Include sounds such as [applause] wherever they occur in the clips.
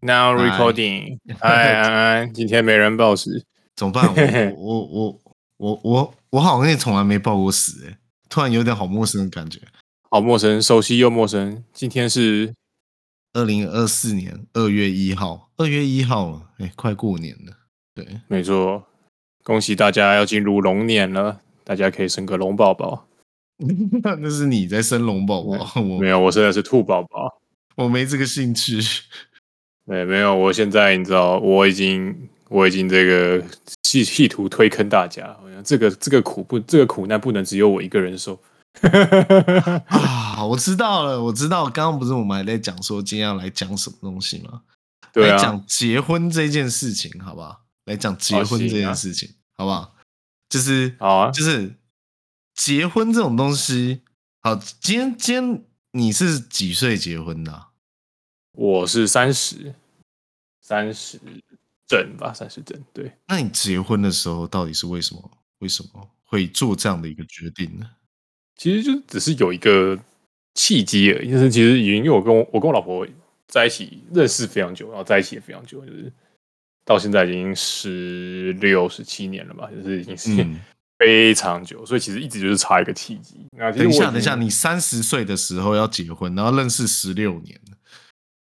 Now recording，[laughs] 嗨安安，今天没人报时，怎么办？我 [laughs] 我我我我我好像也从来没报过时哎，突然有点好陌生的感觉，好陌生，熟悉又陌生。今天是二零二四年二月一号，二月一号了，哎，快过年了。对，没错，恭喜大家要进入龙年了，大家可以生个龙宝宝。[laughs] 那是你在生龙宝宝，我没有，我生的是兔宝宝，我没这个兴趣。对，没有。我现在你知道，我已经我已经这个企企图推坑大家，这个这个苦不这个苦难不能只有我一个人受 [laughs] 啊！我知道了，我知道。刚刚不是我们还在讲说今天要来讲什么东西吗？对啊，来讲结婚这件事情，好不好？来讲结婚这件事情，好不好？就是好啊，就是结婚这种东西。好，今天今天你是几岁结婚的啊？我是三十，三十整吧，三十整。对，那你结婚的时候到底是为什么？为什么会做这样的一个决定呢？其实就只是有一个契机而已。就是其实已经因为我跟我我跟我老婆在一起认识非常久，然后在一起也非常久，就是到现在已经十六、十七年了吧，就是已经是非常久，嗯、所以其实一直就是差一个契机。那等一下，等一下，你三十岁的时候要结婚，然后认识十六年。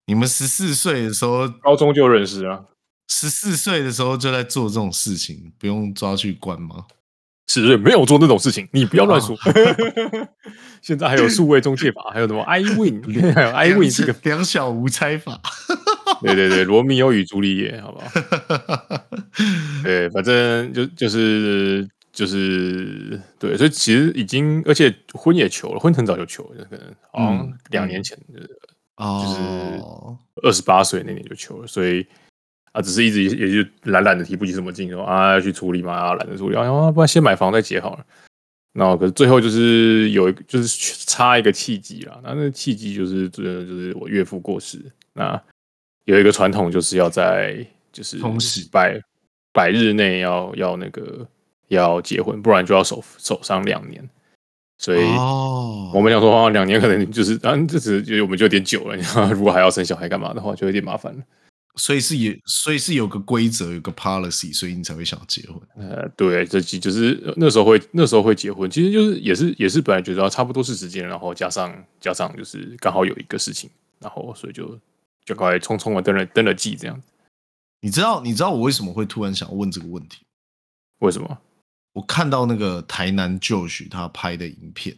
你们十四岁的时候，高中就认识啊？十四岁的时候就在做这种事情，不用抓去关吗？十四岁没有做那种事情，你不要乱说。[laughs] 哦、现在还有数位中介法，还有什么 iWin，[laughs] 还有 iWin 这个两小无猜法。对对对，罗密欧与朱丽叶，好不好？[laughs] 对，反正就就是就是对，所以其实已经，而且婚也求了，婚很早就求了，可能好像两年前就是。嗯就是二十八岁那年就求了，所以啊，只是一直也就懒懒的提不起什么劲，说啊要去处理嘛，啊懒得处理，啊不然先买房再结好了。然后可是最后就是有一个就是差一个契机啦，那那个契机就是就是我岳父过世，那有一个传统就是要在就是百百日内要要那个要结婚，不然就要守守丧两年。所以，我们想说，两年可能就是，啊，这次就我们就有点久了。[laughs] 如果还要生小孩干嘛的话，就有点麻烦了。所以是有，所以是有个规则，有个 policy，所以你才会想结婚。呃，对，这就是那时候会那时候会结婚，其实就是也是也是本来觉得差不多是时间，然后加上加上就是刚好有一个事情，然后所以就就快匆匆的登了登了记这样。你知道你知道我为什么会突然想问这个问题？为什么？我看到那个台南 Josh 他拍的影片，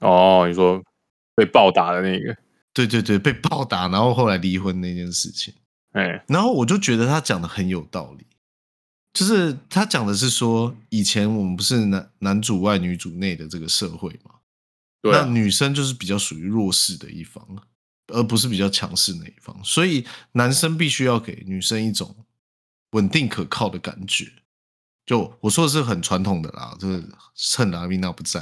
哦，你说被暴打的那个，对对对，被暴打，然后后来离婚那件事情，哎，然后我就觉得他讲的很有道理，就是他讲的是说，以前我们不是男男主外女主内的这个社会嘛，对啊，那女生就是比较属于弱势的一方，而不是比较强势那一方，所以男生必须要给女生一种稳定可靠的感觉。就我说的是很传统的啦，就是趁拉米娜不在，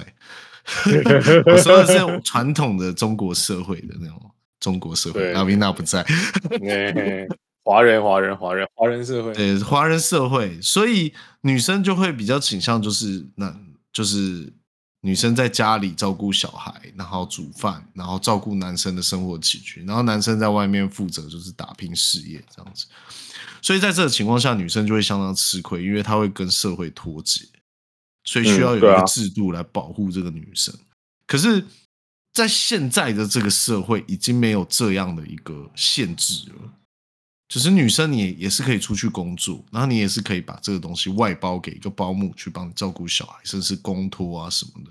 [laughs] 我说的是传统的中国社会的那种中国社会，拉米娜不在，[laughs] 华人华人华人华人社会，对华人社会，所以女生就会比较倾向就是那，就是女生在家里照顾小孩，然后煮饭，然后照顾男生的生活起居，然后男生在外面负责就是打拼事业这样子。所以在这个情况下，女生就会相当吃亏，因为她会跟社会脱节，所以需要有一个制度来保护这个女生。嗯啊、可是，在现在的这个社会，已经没有这样的一个限制了。就是女生你也是可以出去工作，然后你也是可以把这个东西外包给一个保姆去帮你照顾小孩，甚至公托啊什么的。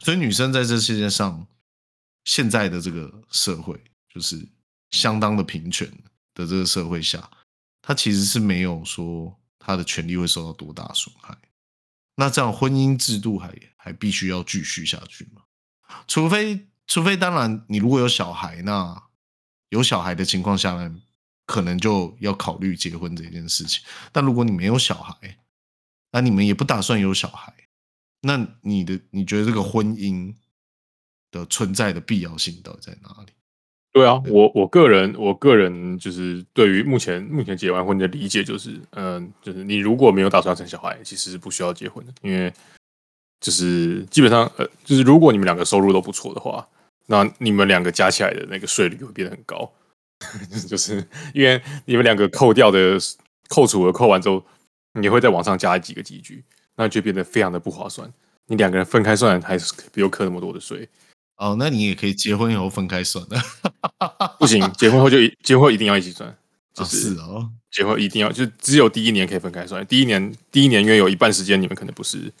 所以女生在这世界上，现在的这个社会，就是相当的平权的这个社会下。她其实是没有说她的权利会受到多大损害，那这样婚姻制度还还必须要继续下去吗？除非除非当然你如果有小孩，那有小孩的情况下呢，可能就要考虑结婚这件事情。但如果你没有小孩，那你们也不打算有小孩，那你的你觉得这个婚姻的存在的必要性到底在哪里？对啊，我我个人我个人就是对于目前目前结完婚的理解就是，嗯、就是你如果没有打算生小孩，其实是不需要结婚的，因为就是基本上呃，就是如果你们两个收入都不错的话，那你们两个加起来的那个税率会变得很高，[laughs] 就是因为你们两个扣掉的扣除额扣完之后，你会再往上加几个集聚，那就变得非常的不划算。你两个人分开算，还是不用扣那么多的税。哦，那你也可以结婚以后分开算的，不行，结婚后就结婚后一定要一起算，就是哦，结婚一定要就只有第一年可以分开算，第一年第一年因为有一半时间你们可能不是，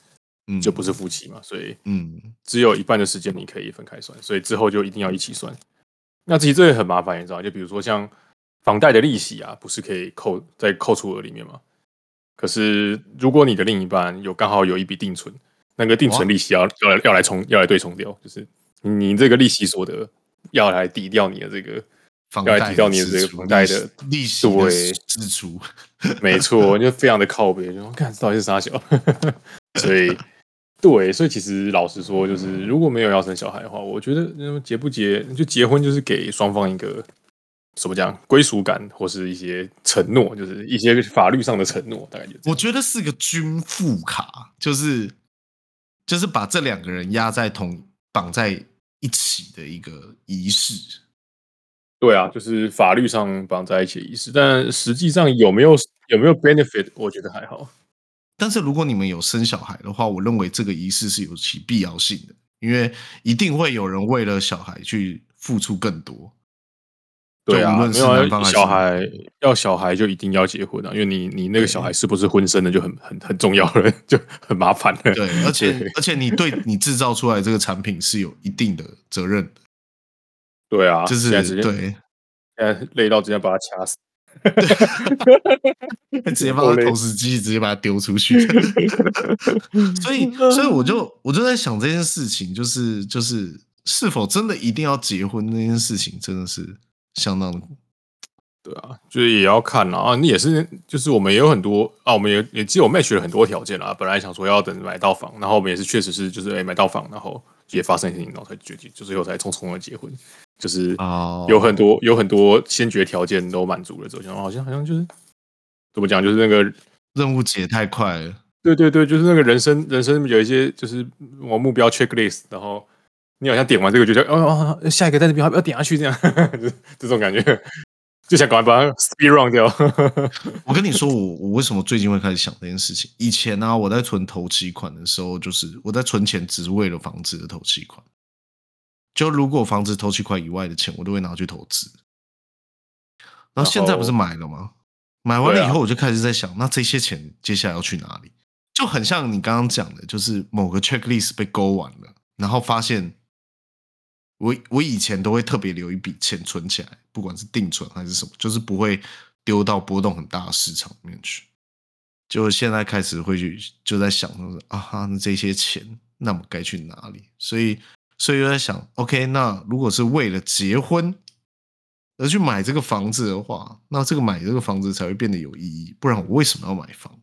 嗯，就不是夫妻嘛，所以嗯，只有一半的时间你可以分开算，所以之后就一定要一起算。那其实这也很麻烦，你知道，就比如说像房贷的利息啊，不是可以扣在扣除额里面吗？可是如果你的另一半有刚好有一笔定存，那个定存利息要要来要来冲要来对冲掉，就是。你这个利息所得要来抵掉你的这个房贷，要来抵掉你的这个房贷的利息对支出，没错，就非常的靠北，就看到底是啥小，[laughs] 所以对，所以其实老实说，就是如果没有要生小孩的话，我觉得结不结就结婚，就是给双方一个怎么讲归属感，或是一些承诺，就是一些法律上的承诺，大概就我觉得是个均富卡，就是就是把这两个人压在同绑在。一起的一个仪式，对啊，就是法律上绑在一起的仪式，但实际上有没有有没有 benefit，我觉得还好。但是如果你们有生小孩的话，我认为这个仪式是有其必要性的，因为一定会有人为了小孩去付出更多。对啊，没有小孩要小孩就一定要结婚啊，因为你你那个小孩是不是婚生的就很很很重要了，就很麻烦了。对，而且 [laughs] 而且你对你制造出来这个产品是有一定的责任的。对啊，就是对，现在累到直接把他掐死，[laughs] 直接把他投石机直接把他丢出去。[laughs] 所以 [laughs] 所以我就我就在想这件事情，就是就是是否真的一定要结婚那件事情，真的是。相当的，对啊，就是也要看啦啊。你也是，就是我们也有很多啊，我们也也只有 match 了很多条件啦。本来想说要等买到房，然后我们也是确实是就是哎、欸、买到房，然后也发生一些情况才决定，就最后才匆匆的结婚。就是有很多、oh. 有很多先决条件都满足了之后，好像好像就是怎么讲，就是那个任务解太快了。对对对，就是那个人生人生有一些就是我目标 checklist，然后。你好像点完这个就觉得哦，哦，下一个在那边要不要点下去？这样呵呵 [laughs] 就这种感觉，就想赶快把它 speed run 掉。[laughs] 我跟你说，我我为什么最近会开始想这件事情？以前呢、啊，我在存头期款的时候，就是我在存钱只是为了房子的头期款。就如果房子头期款以外的钱，我都会拿去投资。然后现在不是买了吗？买完了以后，我就开始在想，那这些钱接下来要去哪里？就很像你刚刚讲的，就是某个 checklist 被勾完了，然后发现。我我以前都会特别留一笔钱存起来，不管是定存还是什么，就是不会丢到波动很大的市场里面去。就现在开始会去就在想说啊哈，那这些钱那么该去哪里？所以所以又在想，OK，那如果是为了结婚而去买这个房子的话，那这个买这个房子才会变得有意义。不然我为什么要买房？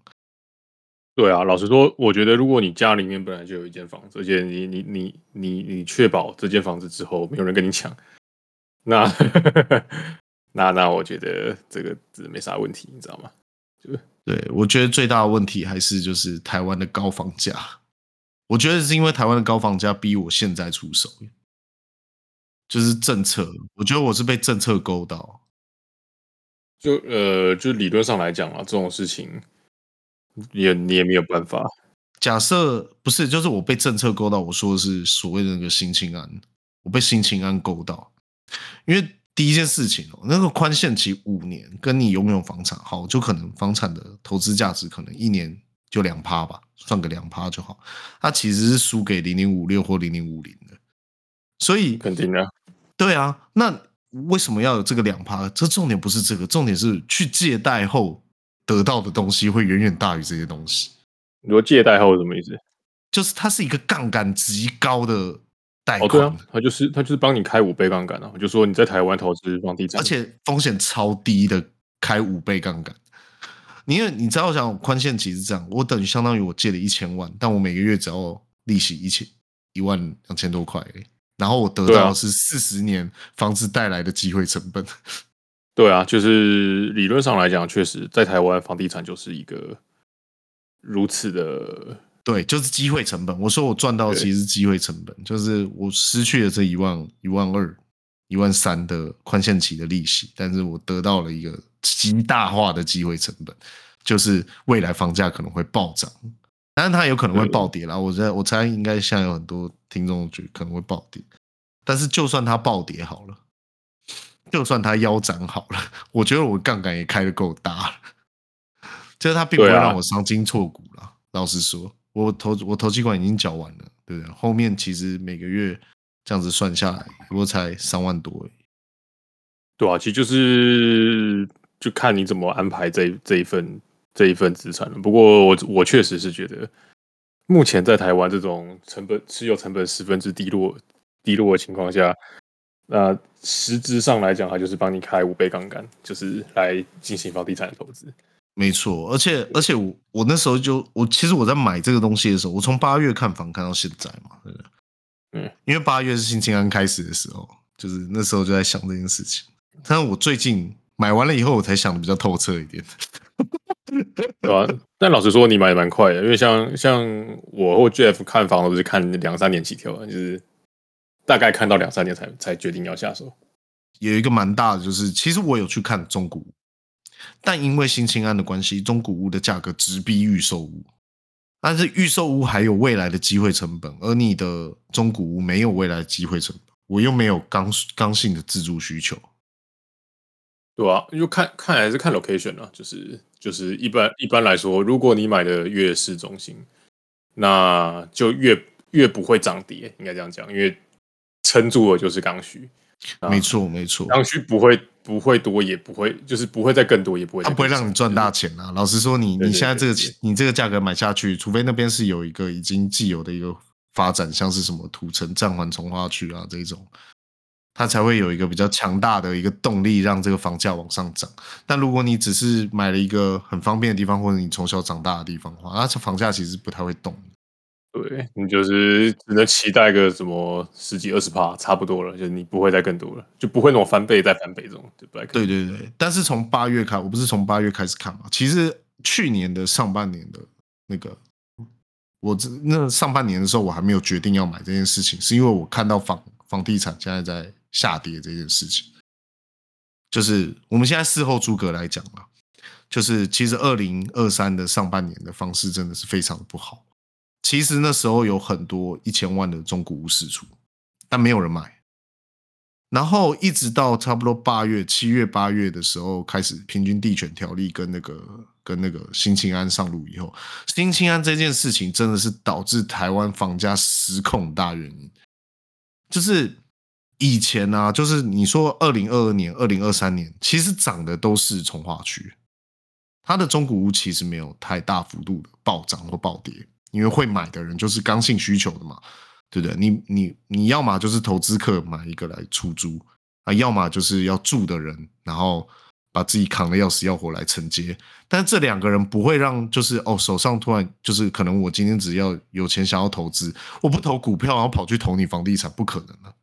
对啊，老实说，我觉得如果你家里面本来就有一间房子，而且你你你你你确保这间房子之后没有人跟你抢，那 [laughs] 那那我觉得这个这没啥问题，你知道吗？就对，我觉得最大的问题还是就是台湾的高房价。我觉得是因为台湾的高房价逼我现在出手，就是政策。我觉得我是被政策勾到。就呃，就理论上来讲啊，这种事情。也你也没有办法。假设不是，就是我被政策勾到。我说的是所谓的那个新青安，我被新青安勾到。因为第一件事情哦，那个宽限期五年，跟你拥有房产好，就可能房产的投资价值可能一年就两趴吧，算个两趴就好。它其实是输给零零五六或零零五零的，所以肯定的。对啊，那为什么要有这个两趴？这重点不是这个，重点是去借贷后。得到的东西会远远大于这些东西。你说借贷后什么意思？就是它是一个杠杆极高的贷款、哦，对啊，他就是他就是帮你开五倍杠杆啊，就说你在台湾投资房地产，而且风险超低的开五倍杠杆。因为你知道，像宽限期是这样，我等于相当于我借了一千万，但我每个月只要利息一千一万两千多块，然后我得到的是四十年房子带来的机会成本。对啊，就是理论上来讲，确实在台湾房地产就是一个如此的，对，就是机会成本。我说我赚到的其实是机会成本，就是我失去了这一万一万二一万三的宽限期的利息，但是我得到了一个极大化的机会成本，就是未来房价可能会暴涨，但是它有可能会暴跌啦。我觉得我猜应该现在有很多听众觉得可能会暴跌，但是就算它暴跌好了，就算它腰斩好了，我觉得我杠杆也开的够大了，就是它并不会让我伤筋错骨了。老实说，我投我投期款已经缴完了，对不对？后面其实每个月这样子算下来，不过才三万多而已。对啊，其实就是就看你怎么安排这这一份这一份资产了。不过我我确实是觉得，目前在台湾这种成本持有成本十分之低落低落的情况下，那实质上来讲，它就是帮你开五倍杠杆，就是来进行房地产的投资。没错，而且而且我我那时候就我其实我在买这个东西的时候，我从八月看房看到现在嘛，对？嗯，因为八月是新青安开始的时候，就是那时候就在想这件事情。但是我最近买完了以后，我才想的比较透彻一点，[laughs] 对啊？但老实说，你买的蛮快的，因为像像我或 Jeff 看房都是看两三年起跳，就是大概看到两三年才才决定要下手。有一个蛮大的，就是其实我有去看中古屋，但因为新青安的关系，中古屋的价格直逼预售屋，但是预售屋还有未来的机会成本，而你的中古屋没有未来的机会成本，我又没有刚刚性的自住需求。对啊，就看看还是看 location 啊，就是就是一般一般来说，如果你买的越市中心，那就越越不会涨跌，应该这样讲，因为撑住了就是刚需。没错没错，刚需不会不会多，也不会就是不会再更多，也不会它不会让你赚大钱啊。老实说你，你你现在这个你这个价格买下去，除非那边是有一个已经既有的一个发展，像是什么土城暂缓从化区啊这种。它才会有一个比较强大的一个动力，让这个房价往上涨。但如果你只是买了一个很方便的地方，或者你从小长大的地方的话，那这房价其实不太会动。对，你就是只能期待个什么十几二十趴，差不多了，就是你不会再更多了，就不会那种翻倍再翻倍这种，对不对？对对对。但是从八月开，我不是从八月开始看嘛？其实去年的上半年的那个，我这那上半年的时候，我还没有决定要买这件事情，是因为我看到房房地产现在在。下跌这件事情，就是我们现在事后诸葛来讲嘛，就是其实二零二三的上半年的方式真的是非常的不好。其实那时候有很多一千万的中古屋释出，但没有人买。然后一直到差不多八月、七月、八月的时候，开始平均地权条例跟那个跟那个新青安上路以后，新青安这件事情真的是导致台湾房价失控大原因，就是。以前呢、啊，就是你说二零二二年、二零二三年，其实涨的都是从化区，它的中古屋其实没有太大幅度的暴涨或暴跌，因为会买的人就是刚性需求的嘛，对不对？你你你要么就是投资客买一个来出租啊，要么就是要住的人，然后把自己扛得要死要活来承接。但这两个人不会让，就是哦，手上突然就是可能我今天只要有钱想要投资，我不投股票，然后跑去投你房地产，不可能的。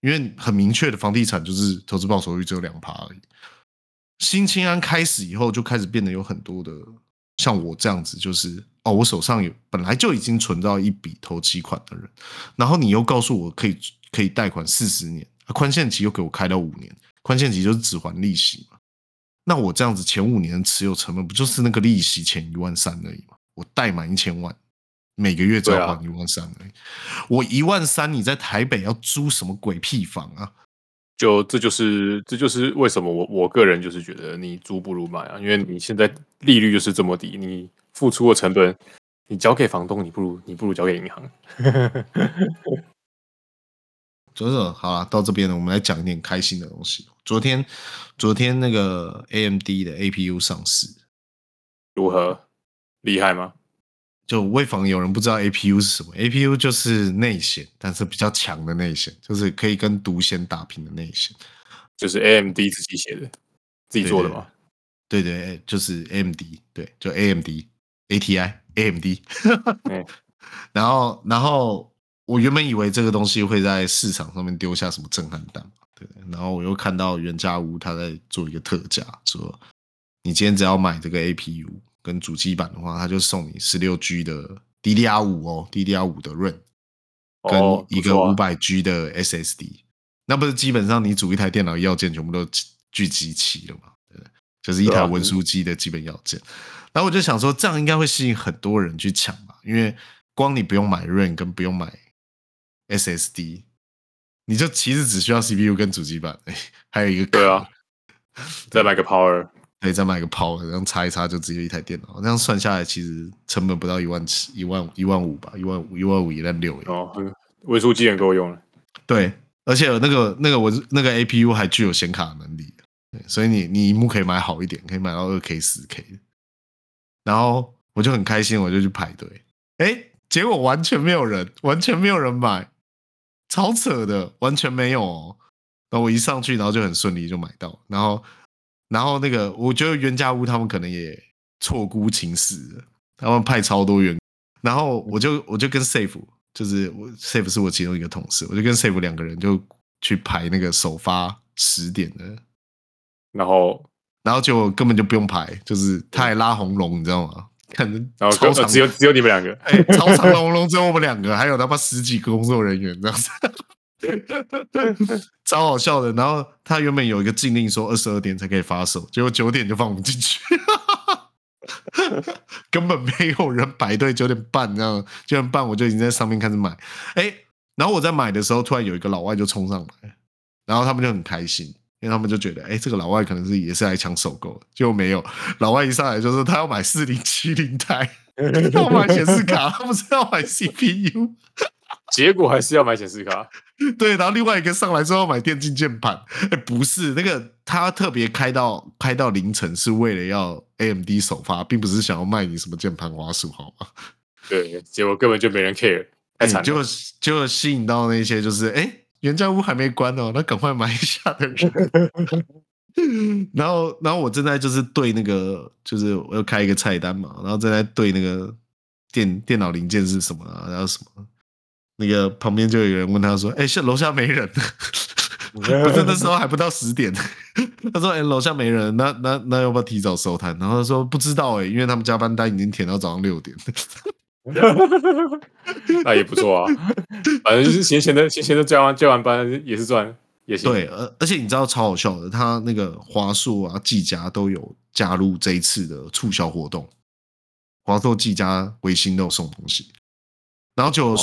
因为很明确的，房地产就是投资报酬率只有两趴而已。新青安开始以后，就开始变得有很多的像我这样子，就是哦，我手上有本来就已经存到一笔投期款的人，然后你又告诉我可以可以贷款四十年，宽限期又给我开到五年，宽限期就是只还利息嘛。那我这样子前五年持有成本不就是那个利息前一万三而已吗？我贷满一千万。每个月只要还一万三而已，我一万三，你在台北要租什么鬼屁房啊？就这就是这就是为什么我我个人就是觉得你租不如买啊，因为你现在利率就是这么低，你付出的成本，你交给房东，你不如你不如交给银行。[laughs] 左手好了，到这边了，我们来讲一点开心的东西。昨天昨天那个 AMD 的 APU 上市，如何厉害吗？就为防有人不知道 APU 是什么，APU 就是内显，但是比较强的内显，就是可以跟独显打平的内显，就是 AMD 自己写的，自己做的嘛。对对，就是 AMD，对，就 AMD，ATI，AMD。嗯、[laughs] 然后，然后我原本以为这个东西会在市场上面丢下什么震撼弹，对。然后我又看到原价屋他在做一个特价，说你今天只要买这个 APU。跟主机板的话，他就送你十六 G 的 DDR 五哦，DDR 五的 RAM，跟一个五百 G 的 SSD，、哦啊、那不是基本上你组一台电脑要件全部都聚集齐了嘛？对，就是一台文书机的基本要件。啊、然后我就想说，这样应该会吸引很多人去抢吧？因为光你不用买 RAM，跟不用买 SSD，你就其实只需要 CPU 跟主机板，还有一个对啊，再买个 Power。可以再买个 Power，然后插一插就直接一台电脑。这样算下来，其实成本不到一万七、一万一万五吧，一万五、一万五一万六。哦，文书机也够用了。对，而且那个那个我那个 APU 还具有显卡能力，对，所以你你一幕可以买好一点，可以买到二 K、四 K。然后我就很开心，我就去排队。哎，结果完全没有人，完全没有人买，超扯的，完全没有哦。然后我一上去，然后就很顺利就买到，然后。然后那个，我觉得原家屋他们可能也错估情势，他们派超多员，然后我就我就跟 Safe，就是我 Safe 是我其中一个同事，我就跟 Safe 两个人就去排那个首发十点的，然后然后就根本就不用排，就是他还拉红龙，你知道吗？可能超长只有只有你们两个，哎，超长的红龙只有我们两个，还有他妈十几个工作人员这样子。[laughs] 超好笑的，然后他原本有一个禁令说二十二点才可以发售，结果九点就放我们进去，[laughs] 根本没有人排队，九点半这样，九点半我就已经在上面开始买，哎，然后我在买的时候，突然有一个老外就冲上来，然后他们就很开心，因为他们就觉得，哎，这个老外可能是也是来抢首购，结果没有，[laughs] 老外一上来就说他要买四零七零台，[laughs] 要买显示卡，他不是要买 CPU。结果还是要买显示卡，[laughs] 对，然后另外一个上来之后要买电竞键盘，哎，不是那个他特别开到开到凌晨，是为了要 AMD 首发，并不是想要卖你什么键盘滑鼠，好吗？对，结果根本就没人 care，太惨了，就就吸引到那些就是哎，原价屋还没关哦，[laughs] 那赶快买一下的人。[laughs] 然后，然后我正在就是对那个，就是我要开一个菜单嘛，然后正在对那个电电脑零件是什么啊，然后什么。那个旁边就有人问他说：“哎，楼下没人，[laughs] 不是那时候还不到十点。”他说：“哎，楼下没人，那那那要不要提早收摊？”然后他说：“不知道哎，因为他们加班单已经填到早上六点。” [laughs] 那也不错啊，反正就是闲闲的闲闲的加完加完班也是赚也行。对，而而且你知道超好笑的，他那个华硕啊、技嘉都有加入这一次的促销活动，华硕、技嘉、维新都有送东西，然后就。哦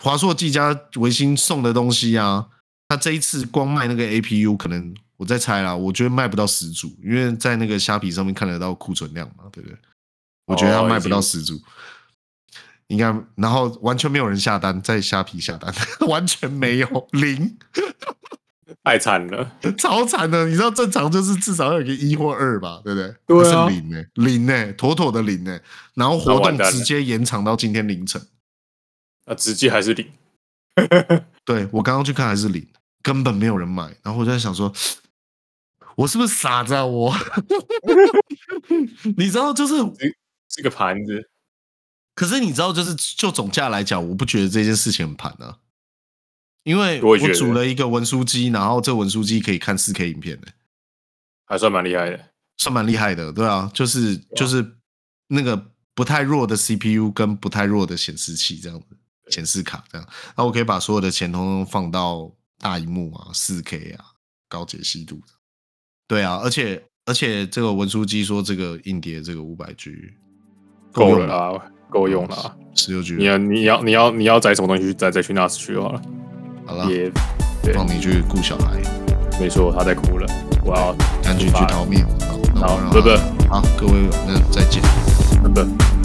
华硕、技嘉、维新送的东西啊，他这一次光卖那个 APU，可能我在猜啦，我觉得卖不到十组，因为在那个虾皮上面看得到库存量嘛，对不对？我觉得他卖不到十组，哦、应该，然后完全没有人下单，在虾皮下单，[laughs] 完全没有 [laughs] 零，太惨了，超惨的。你知道正常就是至少要有个一或二吧，对不对？对啊，是零呢、欸，零呢、欸，妥妥的零呢、欸。然后活动直接延长到今天凌晨。啊，直接还是零，[laughs] 对，我刚刚去看还是零，根本没有人买。然后我就在想说，我是不是傻子啊？我，你知道，就是这个盘子。可是你知道，就是就总价来讲，我不觉得这件事情很盘啊，因为我组了一个文书机，然后这文书机可以看四 K 影片的，还算蛮厉害的，算蛮厉害的，对啊，就是就是那个不太弱的 CPU 跟不太弱的显示器这样子。显示卡这样，那我可以把所有的钱通通放到大荧幕啊，四 K 啊，高解析度。对啊，而且而且这个文书机说这个硬碟这个五百 G 够了啦，够用了，十六 G。你要你要你要你要载什么东西去载再去 NAS 去好了。好了，也放你去顾小孩。没错，他在哭了，我要赶紧去逃命。好，好，拜拜。好，各位，那再见，拜拜。